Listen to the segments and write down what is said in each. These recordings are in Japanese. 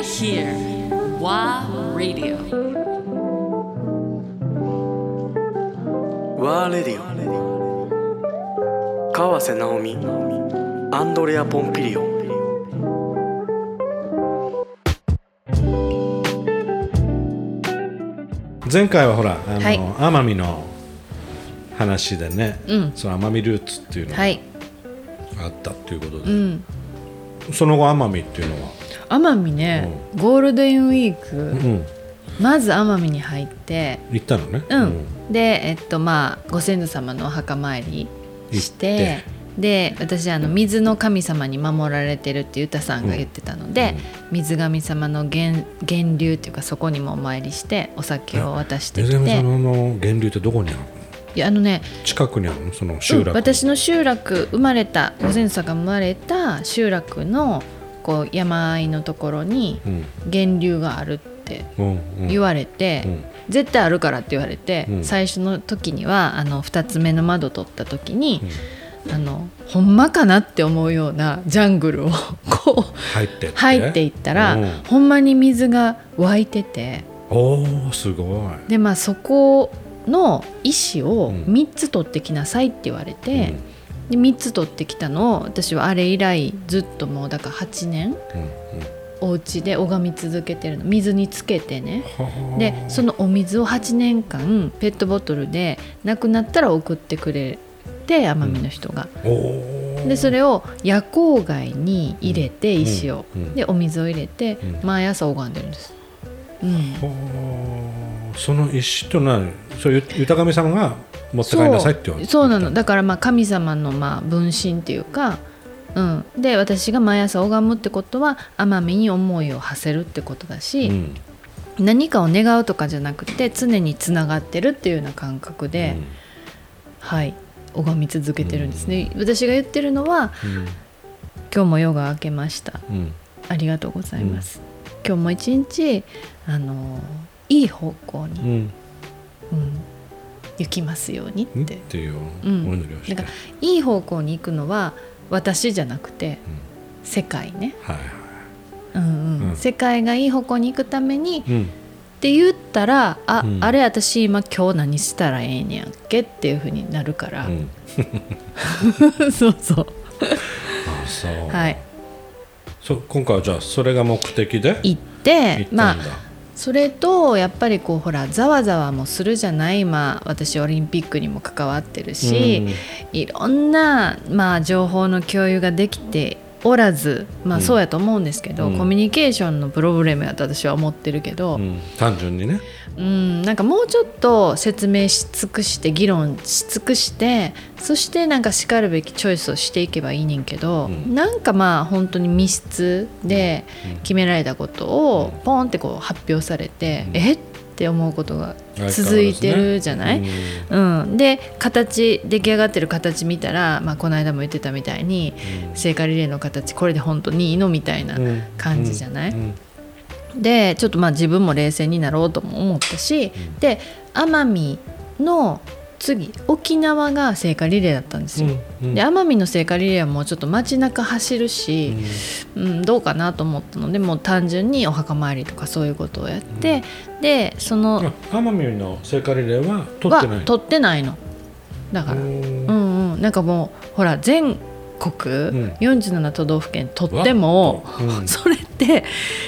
are here. WA Radio. ワーレディオ川瀬直美アンドレア・ポンピリオン前回はほらあの、はい。奄美の話でね、うん。その奄美ルーツっていうのがはい、あったっていうことで、うん、その後奄美っていうのは、奄美ね、ゴールデンウィーク、うん、まず奄美に入って、行ったのね、うん。でえっとまあご先祖様のお墓参りしてで私あの水の神様に守られてるって歌さんが言ってたので、水神様の源源流っていうかそこにもお参りしてお酒を渡してきて。水上様の源流ってどこにあるの？いやあのね近くにあるの？その集落、うん私の集落生まれたご先祖さんが生まれた集落のこう山あいのところにうん。源流があるって言われて、うん。絶対あるからって言われて、うん。最初の時にはあの2つ目の窓取った時に、あのほんまかなって思うようなジャングルを こう入って入っていったら、うん。ほんまに水が湧いてておおすごい。でまあそこの石をうん。3つ取ってきなさいって言われて、で3つ取ってきたのを私はあれ以来ずっともうだから8年うんうん。お家で拝み続けてるの。水につけてね。はあ。でそのお水を8年間ペットボトルでなくなったら送ってくれて奄美の人が。おー。でそれを夜光街に入れて石を、うん。うんでお水を入れてうん。毎朝拝んでるんです。うん。はあ。その石となそういう豊神様が持って帰りなさいって言われそうそうなの。だからまあ神様のまあ分身っていうか、うん、で私が毎朝拝むってことは奄美に思いを馳せるってことだし、うん。何かを願うとかじゃなくて常につながってるっていうような感覚で、はい拝み続けてるんですね、私が言ってるのは今日も夜が明けました。うん。うんありがとうございます、今日も一日あのいい方向に、うん。うん行きますようにうんっってていうおうん。祈りをして、なんかいい方向に行くのは私じゃなくて世界ね、はいはい。うんうん。うん。世界がいい方向に行くためにうん。って言ったらあ、うん。あれ私今今日何したらええねやんけっていうふうになるから、うん。そうそう。あそう、はい。そう今回はじゃあそれが目的で？行ってまあそれとやっぱりこうほらざわざわもするじゃない今私オリンピックにも関わってるし、いろんな、まあ、情報の共有ができておらず、まあ、うん。そうやと思うんですけど、うん。コミュニケーションのプロブレムやと私は思ってるけど、うん。単純にね。うん、なんかもうちょっと説明し尽くして議論し尽くしてそしてなんかしかるべきチョイスをしていけばいいねんけど、うん。なんかまあ本当に密室でうん。決められたことをポンってこう発表されて、うん。えって思うことが続いてるじゃない、うん。うん、で形出来上がってる形見たら、まあ、この間も言ってたみたいに聖火リレーの形これで本当にいいのみたいなうん。感じじゃない、うん。でちょっとまあ自分も冷静になろうとも思ったし、で奄美の次沖縄が聖火リレーだったんですよ。うんで奄美の聖火リレーはもうちょっと街中走るし、うん。どうかなと思ったのでもう単純にお墓参りとかそういうことをやって、でそのあ奄美の聖火リレーは取ってない？は取ってないの。だからううんんうん。なんかもうほら全国ん。47都道府県取っても、うん。それって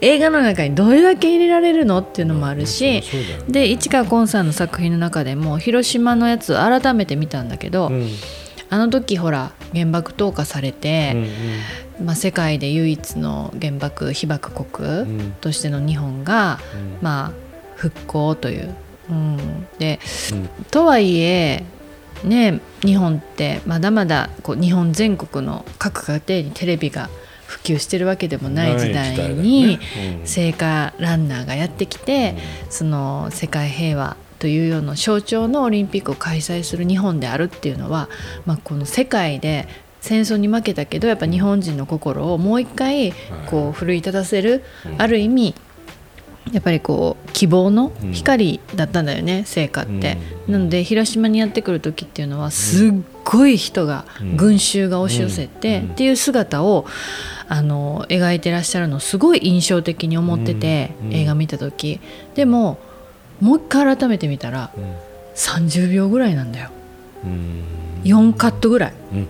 映画の中にどれだけ入れられるのっていうのもあるし、で市川崑さんの作品の中でも広島のやつ改めて見たんだけど、うん。あの時ほら原爆投下されうんて、まあ、世界で唯一の原爆被爆国うん。としての日本が、うん。まあ復興という。うん、でうん。とはいえね日本ってまだまだこう日本全国の各家庭にテレビが普及してるわけでもない時代だに聖火ランナーがやってきて、その世界平和というような象徴のオリンピックを開催する日本であるっていうのは、まあ、この世界で戦争に負けたけどやっぱ日本人の心をもう一回こう奮い立たせる、うん。ある意味やっぱりこう希望の光だったんだよね、聖火って、うん。なので広島にやってくる時っていうのはすっごい人が、うん群衆が押し寄せて、うん。っていう姿をあの描いてらっしゃるのすごい印象的に思ってて、うん。映画見た時。でももう一回改めて見たらうん。30秒ぐらいなんだよ。うん。4カットぐらい。うん。うん。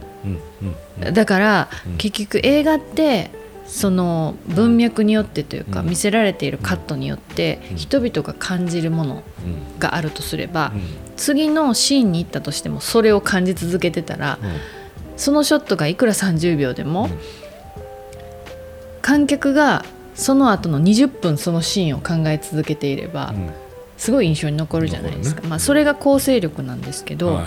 うん。うん。だから、うん。結局映画ってその文脈によってというか、うん。見せられているカットによって、うん。人々が感じるものうんがあるとすれば、うん。次のシーンに行ったとしてもそれを感じ続けてたら、そのショットがいくら30秒でも、うん。観客がその後の20分そのシーンを考え続けていれば、うん。すごい印象に残るじゃないですか、まあ、それが構成力なんですけど、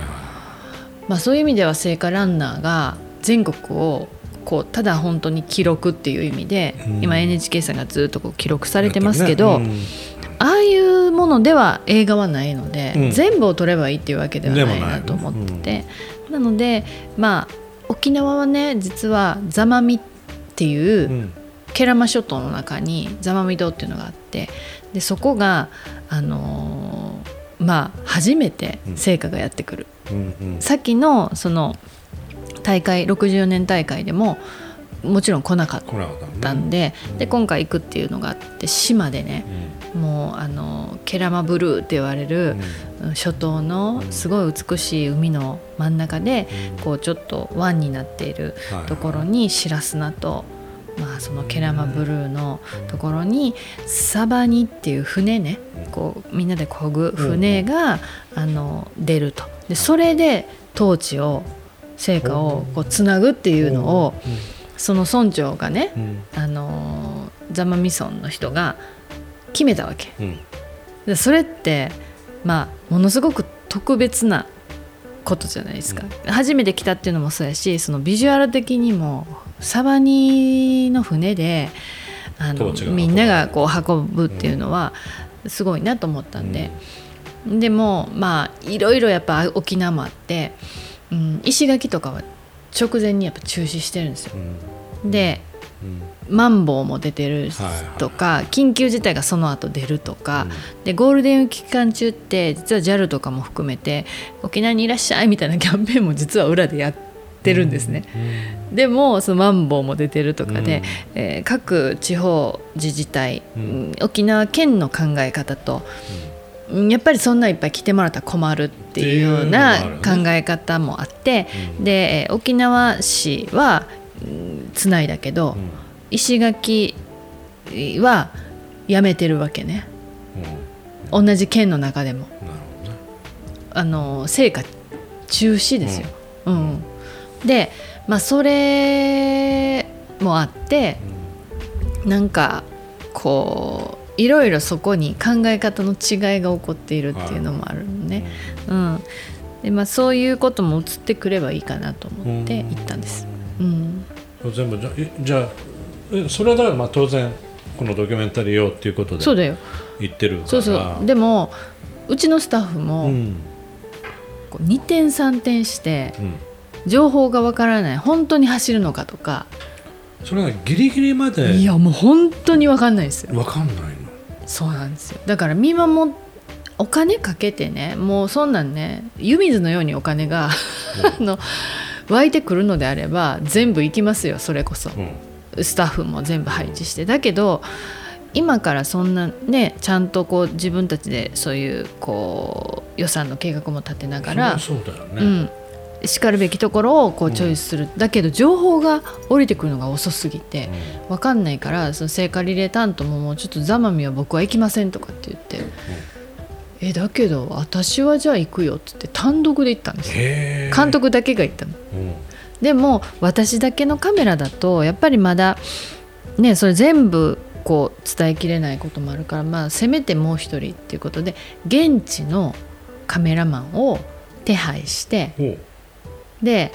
まあ、そういう意味では聖火ランナーが全国をこうただ本当に記録っていう意味で、うん。今 NHK さんがずっとこう記録されてますけど、ねああいうものでは映画はないので、うん。全部を撮ればいいっていうわけではないなと思ってて、なのでまあ沖縄はね実は座間味っていう、うん。うん慶良間諸島の中に座間味島っていうのがあってでそこが、あのーまあ初めて聖火がやってくる、うんうん。さっきのその大会64年大会でももちろん来なかったんで,、うんで今回行くっていうのがあって島でねもうあのケラマブルーって言われるうん。諸島のすごい美しい海の真ん中でこうちょっと湾になっているはいところに白砂と、まあ、そのケラマブルーのところにサバニっていう船ねこうみんなで漕ぐ船があの出ると。でそれで統治を聖火をこうつなぐっていうのをその村長がねうん。あの座間味村の人が決めたわけ。うん。でそれってまあものすごく特別なことじゃないですか、初めて来たっていうのもそうやしそのビジュアル的にもサバニの船であのみんながこう運ぶっていうのはすごいなと思ったんで、でもまあいろいろやっぱ沖縄もあって、うん、石垣とかは直前にやっぱ中止してるんですよ。うん。でうん。マンボウも出てるとか、緊急事態がその後出るとか、でゴールデンウィーク期間中って実は JAL とかも含めて沖縄にいらっしゃいみたいなキャンペーンも実は裏でやってるんですね。でもそのマンボウも出てるとかで、えー各地方自治体、うん。うん沖縄県の考え方と、うんやっぱりそんないっぱい来てもらったら困るっていうような考え方もあって、うん。でえー沖縄市はうんつないだけど、うん。石垣はやめてるわけね。うん。同じ県の中でも。あの成果中止ですよ。うん。で、まあ、それもあってなんかこういろいろそこに考え方の違いが起こっているっていうのもあるのね。うん。でまあ、そういうことも移ってくればいいかなと思って行ったんです。うん、うん全部じゃえじゃあえそれはだからまあ当然このドキュメンタリー用っていうことでそうだよ。言ってるから。そうそう。でもうちのスタッフも、うん。こう2点3点してうん。情報がわからない本当に走るのかとか。それがギリギリまでいやもう本当にわかんないですよ。わかんないの？そうなんですよ。だから見守っお金かけてねもうそんなんね湯水のようにお金が あの湧いてくるのであれば全部行きますよそれこそ。うん。スタッフも全部配置して。だけど今からそんなねちゃんとこう自分たちでそういうこう予算の計画も立てながらそりゃそうだよね、うん、しかるべきところをこうチョイスする、だけど情報が降りてくるのが遅すぎて分かんないからその聖火リレー担当ももうちょっとザマミは僕は行きませんとかって言って、えだけど私はじゃあ行くよって言って単独で行ったんですよ。監督だけが行ったの。うん。でも私だけのカメラだとやっぱりまだねそれ全部こう伝えきれないこともあるからまあせめてもう一人っていうことで現地のカメラマンを手配してで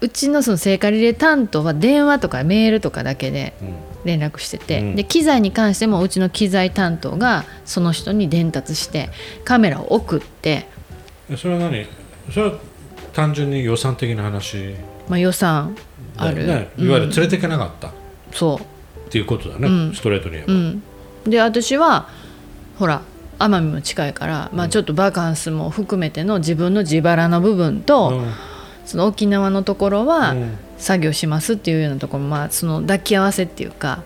うちのその聖火リレー担当は電話とかメールとかだけでうん。連絡してて、うん。で機材に関してもうちの機材担当がその人に伝達してカメラを送って、えそれは何？それは単純に予算的な話？まあ、予算ある、いわゆる連れていけなかった。っそていうことだね、うん。ストレートに言えば、う、うん、で私はほら奄美も近いから、まあ、ちょっとバカンスも含めての自分の自腹の部分と、うんその沖縄のところはうん。作業しますっていうようなところも、まあ、その抱き合わせっていうか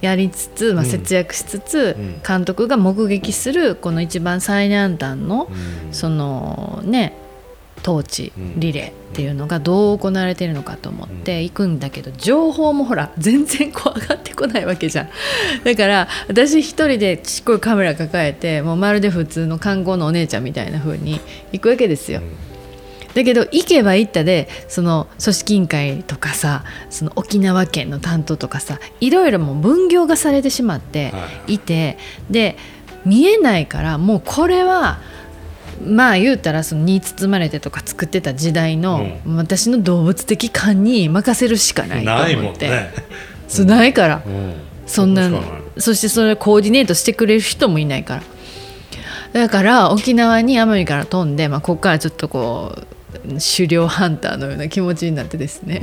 やりつつ、まあ、うん。節約しつつ、うん。監督が目撃するこの一番最南端のうん。そのね統治うん。リレーっていうのがどう行われてるのかと思って行くんだけど情報もほら全然こう上がってこないわけじゃん。だから私一人でちっこいカメラ抱えてもうまるで普通の観光のお姉ちゃんみたいな風に行くわけですよ。だけど行けば行ったでその組織委員会とかさその沖縄県の担当とかさいろいろもう分業がされてしまってはいてで見えないからもうこれはまあ言うたらそのに包まれてとか作ってた時代の、私の動物的感に任せるしかないと思って。もんね。そうないから、うん。そんなそしてそれコーディネートしてくれる人もいないから。だから沖縄に奄美から飛んで、まあ、ここからちょっとこう狩猟ハンターのような気持ちになってですね。